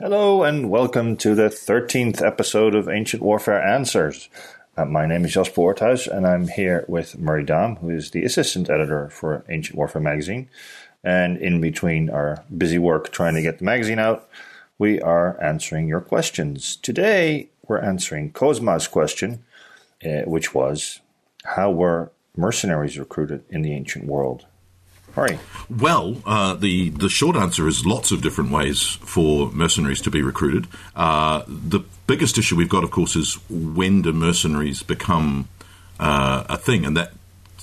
Hello, and welcome to the 13th episode of Ancient Warfare Answers. Uh, my name is Jasper Oorthuys, and I'm here with Murray Dahm, who is the assistant editor for Ancient Warfare magazine. And in between our busy work trying to get the magazine out, we are answering your questions. Today, we're answering Cosma's question, uh, which was How were mercenaries recruited in the ancient world? Well, uh, the the short answer is lots of different ways for mercenaries to be recruited. Uh, the biggest issue we've got, of course, is when do mercenaries become uh, a thing, and that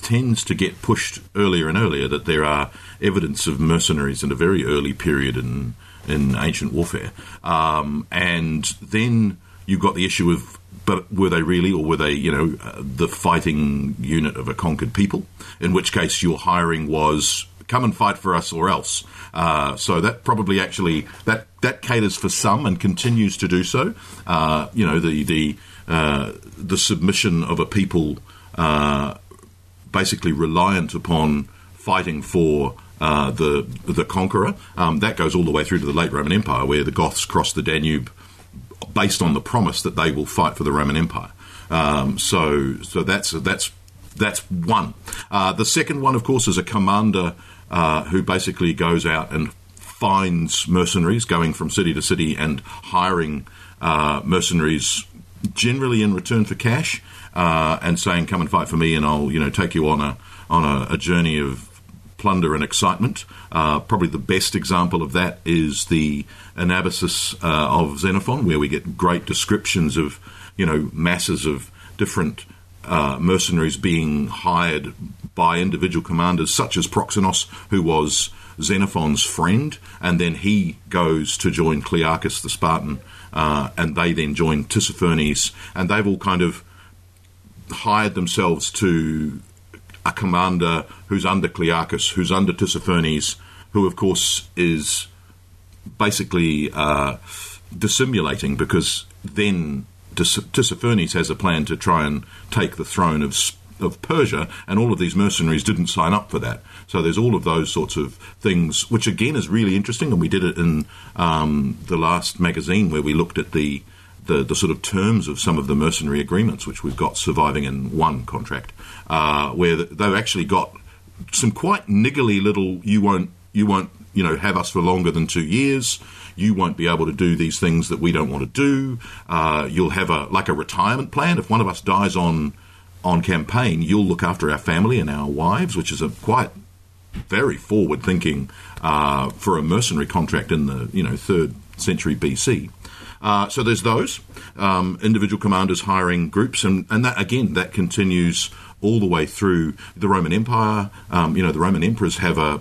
tends to get pushed earlier and earlier. That there are evidence of mercenaries in a very early period in in ancient warfare, um, and then you've got the issue of but were they really, or were they, you know, uh, the fighting unit of a conquered people? In which case, your hiring was come and fight for us or else. Uh, so that probably actually that that caters for some and continues to do so. Uh, you know, the the uh, the submission of a people uh, basically reliant upon fighting for. Uh, the the conqueror um, that goes all the way through to the late Roman Empire, where the Goths crossed the Danube based on the promise that they will fight for the Roman Empire. Um, so, so that's that's that's one. Uh, the second one, of course, is a commander uh, who basically goes out and finds mercenaries, going from city to city and hiring uh, mercenaries, generally in return for cash, uh, and saying, "Come and fight for me, and I'll you know take you on a on a, a journey of plunder and excitement. Uh, probably the best example of that is the Anabasis uh, of Xenophon, where we get great descriptions of, you know, masses of different uh, mercenaries being hired by individual commanders, such as Proxenos, who was Xenophon's friend, and then he goes to join Clearchus the Spartan, uh, and they then join Tissaphernes, and they've all kind of hired themselves to a commander who's under Clearchus, who's under Tissaphernes, who of course is basically uh, dissimulating because then Tissaphernes has a plan to try and take the throne of of Persia, and all of these mercenaries didn't sign up for that. So there's all of those sorts of things, which again is really interesting, and we did it in um, the last magazine where we looked at the the, the sort of terms of some of the mercenary agreements, which we've got surviving in one contract, uh, where they've actually got some quite niggly little you won't you won't you know have us for longer than two years. You won't be able to do these things that we don't want to do. Uh, you'll have a like a retirement plan. If one of us dies on on campaign, you'll look after our family and our wives, which is a quite very forward thinking uh, for a mercenary contract in the you know third century BC. Uh, so there's those um, individual commanders hiring groups, and, and that again that continues all the way through the Roman Empire. Um, you know, the Roman emperors have a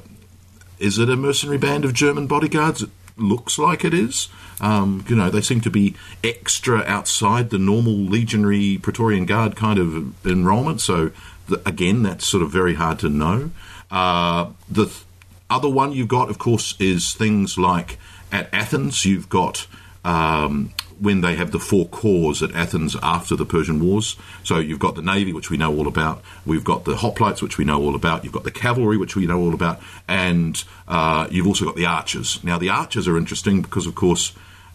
is it a mercenary band of German bodyguards? It looks like it is. Um, you know, they seem to be extra outside the normal legionary Praetorian Guard kind of enrolment. So the, again, that's sort of very hard to know. Uh, the th- other one you've got, of course, is things like at Athens, you've got um, when they have the four corps at Athens after the Persian Wars. So you've got the navy, which we know all about. We've got the hoplites, which we know all about. You've got the cavalry, which we know all about, and uh, you've also got the archers. Now the archers are interesting because, of course,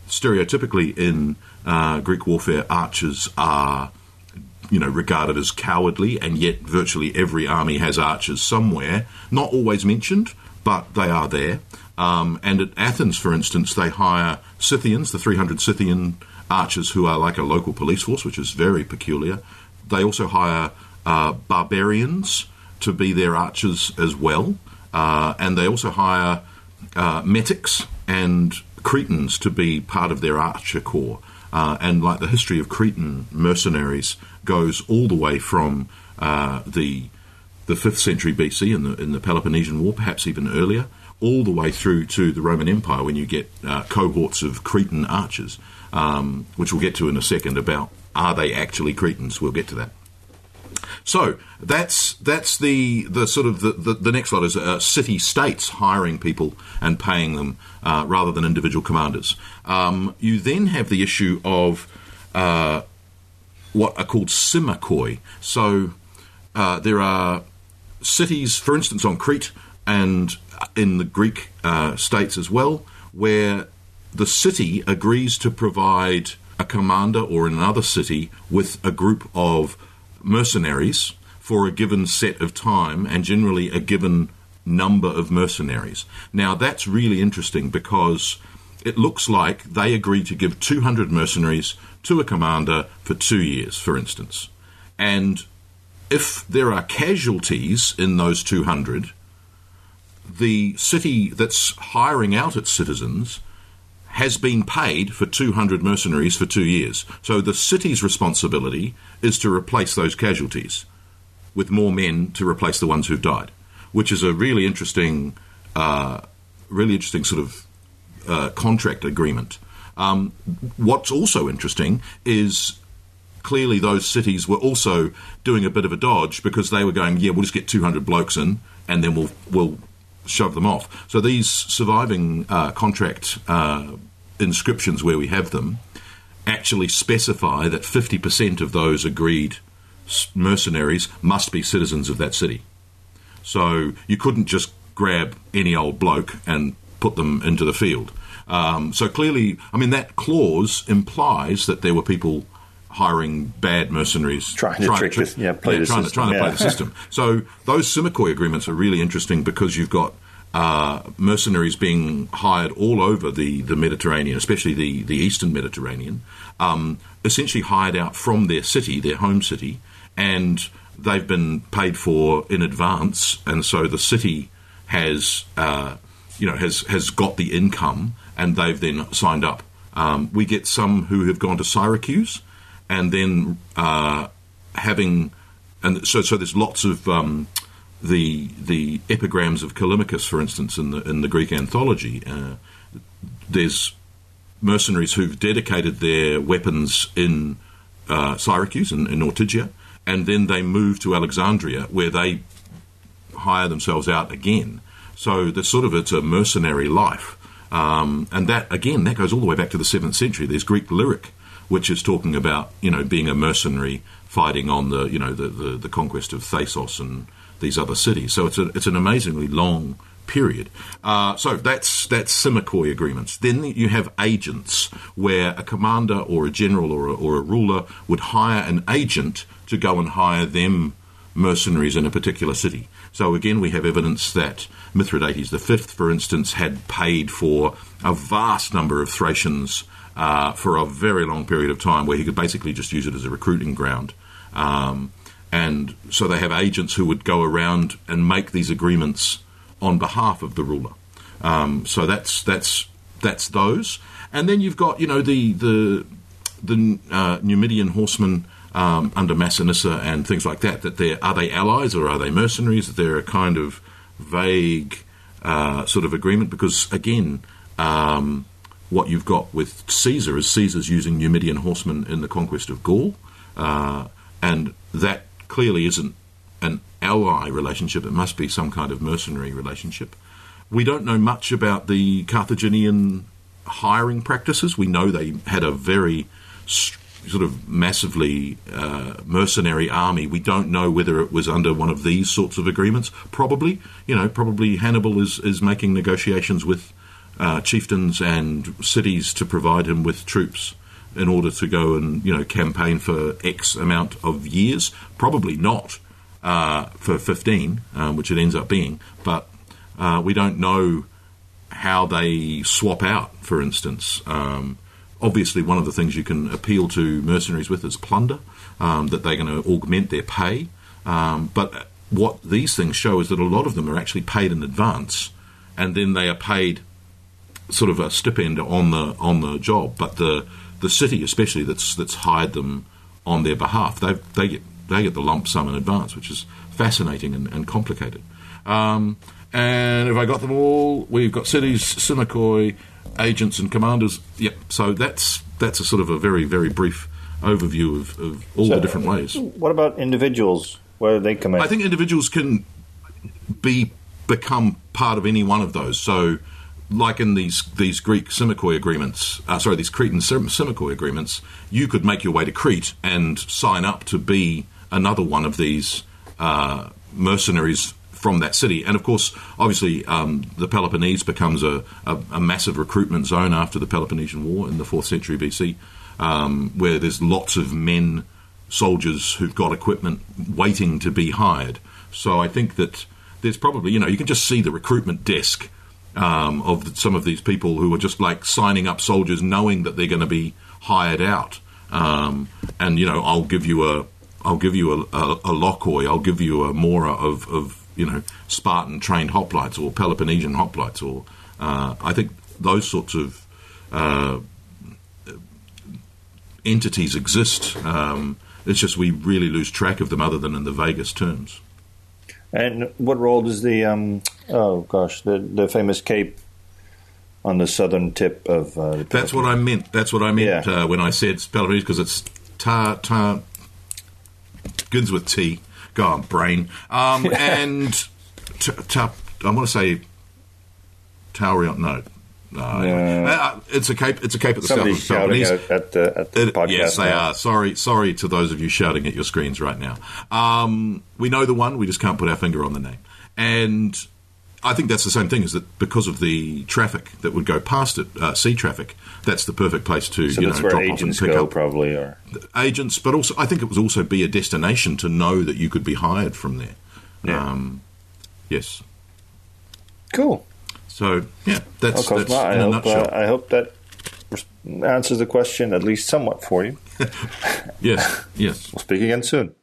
stereotypically in uh, Greek warfare, archers are you know regarded as cowardly, and yet virtually every army has archers somewhere. Not always mentioned, but they are there. Um, and at Athens, for instance, they hire Scythians, the 300 Scythian archers who are like a local police force, which is very peculiar. They also hire uh, barbarians to be their archers as well. Uh, and they also hire uh, metics and Cretans to be part of their archer corps. Uh, and like the history of Cretan mercenaries goes all the way from uh, the the fifth century BC in the in the Peloponnesian War, perhaps even earlier, all the way through to the Roman Empire when you get uh, cohorts of Cretan archers, um, which we'll get to in a second about are they actually Cretans? We'll get to that. So that's that's the the sort of the, the, the next lot is uh, city states hiring people and paying them uh, rather than individual commanders. Um, you then have the issue of uh, what are called symmachoi. So uh, there are cities, for instance, on Crete and in the Greek uh, states as well, where the city agrees to provide a commander or another city with a group of mercenaries for a given set of time and generally a given number of mercenaries. Now, that's really interesting because it looks like they agree to give 200 mercenaries to a commander for two years, for instance. And if there are casualties in those 200, the city that's hiring out its citizens has been paid for 200 mercenaries for two years. So the city's responsibility is to replace those casualties with more men to replace the ones who've died, which is a really interesting, uh, really interesting sort of uh, contract agreement. Um, what's also interesting is clearly those cities were also doing a bit of a dodge because they were going, yeah, we'll just get 200 blokes in and then we'll we'll shove them off. So these surviving uh, contract uh, inscriptions where we have them actually specify that 50% of those agreed mercenaries must be citizens of that city. So you couldn't just grab any old bloke and put them into the field. Um, so clearly, I mean, that clause implies that there were people hiring bad mercenaries, trying to trying trick, to, yeah, play yeah, the trying, system, to, trying yeah. to play the system. So those symmachoi agreements are really interesting because you've got uh, mercenaries being hired all over the, the Mediterranean, especially the, the eastern Mediterranean, um, essentially hired out from their city, their home city, and they've been paid for in advance, and so the city has uh, you know has has got the income, and they've then signed up. Um, we get some who have gone to Syracuse, and then uh, having and so so there's lots of um, the the epigrams of Callimachus, for instance, in the in the Greek anthology. Uh, there's mercenaries who've dedicated their weapons in uh, Syracuse in, in Ortygia, and then they move to Alexandria, where they hire themselves out again. So the sort of it's a mercenary life, um, and that again that goes all the way back to the seventh century. There's Greek lyric, which is talking about you know being a mercenary fighting on the you know the, the, the conquest of Thasos and these other cities. So it's a, it's an amazingly long period. Uh, so that's that's symmachoi agreements. Then you have agents, where a commander or a general or a, or a ruler would hire an agent to go and hire them mercenaries in a particular city. So again, we have evidence that Mithridates V, for instance, had paid for a vast number of Thracians uh, for a very long period of time, where he could basically just use it as a recruiting ground. Um, and so they have agents who would go around and make these agreements on behalf of the ruler. Um, so that's that's that's those, and then you've got you know the the the uh, Numidian horsemen um, under Massinissa and things like that. That they are they allies or are they mercenaries? That they're a kind of vague uh, sort of agreement because again. Um, what you've got with Caesar is Caesar's using Numidian horsemen in the conquest of Gaul, uh, and that clearly isn't an ally relationship, it must be some kind of mercenary relationship. We don't know much about the Carthaginian hiring practices. We know they had a very sort of massively uh, mercenary army. We don't know whether it was under one of these sorts of agreements. Probably, you know, probably Hannibal is, is making negotiations with uh, chieftains and cities to provide him with troops in order to go and you know campaign for X amount of years. Probably not uh, for 15, um, which it ends up being, but uh, we don't know how they swap out. For instance, um, obviously one of the things you can appeal to mercenaries with is plunder, um, that they're going to augment their pay. Um, but what these things show is that a lot of them are actually paid in advance, and then they are paid sort of a stipend on the on the job, but the the city, especially that's that's hired them on their behalf, they they get they get the lump sum in advance, which is fascinating and, and complicated. Um, and if I got them all, we've got cities, symmachoi, agents, and commanders. Yep. So that's that's a sort of a very very brief overview of, of all so, the different ways. What about individuals? Where do they come in? I think individuals can be become part of any one of those. So like in these these Greek symmachoi agreements, uh, sorry, these Cretan symmachoi agreements, you could make your way to Crete and sign up to be another one of these uh, mercenaries from that city. And of course, obviously, um, the Peloponnese becomes a, a, a, massive recruitment zone after the Peloponnesian War in the fourth century BC, um, where there's lots of men, soldiers who've got equipment waiting to be hired. So I think that there's probably, you know, you can just see the recruitment desk um, of some of these people who are just like signing up soldiers, knowing that they're going to be hired out. Um, and you know, I'll give you a, I'll give you a, a, a Lochoi, I'll give you a Mora of, of you know Spartan trained hoplites or Peloponnesian hoplites, or uh, I think those sorts of uh, entities exist. Um, it's just we really lose track of them, other than in the vaguest terms. And what role does the um, oh gosh the the famous cape on the southern tip of uh, That's what I meant. That's what I meant yeah. uh, when I said Peloponnese because it's tar tar goods with T. Go on, brain. Um, and t- t- I want to say Taurion. No, no, yeah. uh, it's a cape. It's a cape at the Somebody's south of the at the, at the it, podcast. Yes, they now. are. Sorry, sorry to those of you shouting at your screens right now. Um, we know the one. We just can't put our finger on the name. And I think that's the same thing. Is that because of the traffic that would go past it, uh, sea traffic? That's the perfect place to so you that's know where drop agents off and pick go, up probably, or agents. But also, I think it would also be a destination to know that you could be hired from there. Yeah. Um, yes. Cool. So yeah, that's, well, that's I in a hope nutshell. uh, I hope that answers the question at least somewhat for you. yes, yes. We'll speak again soon.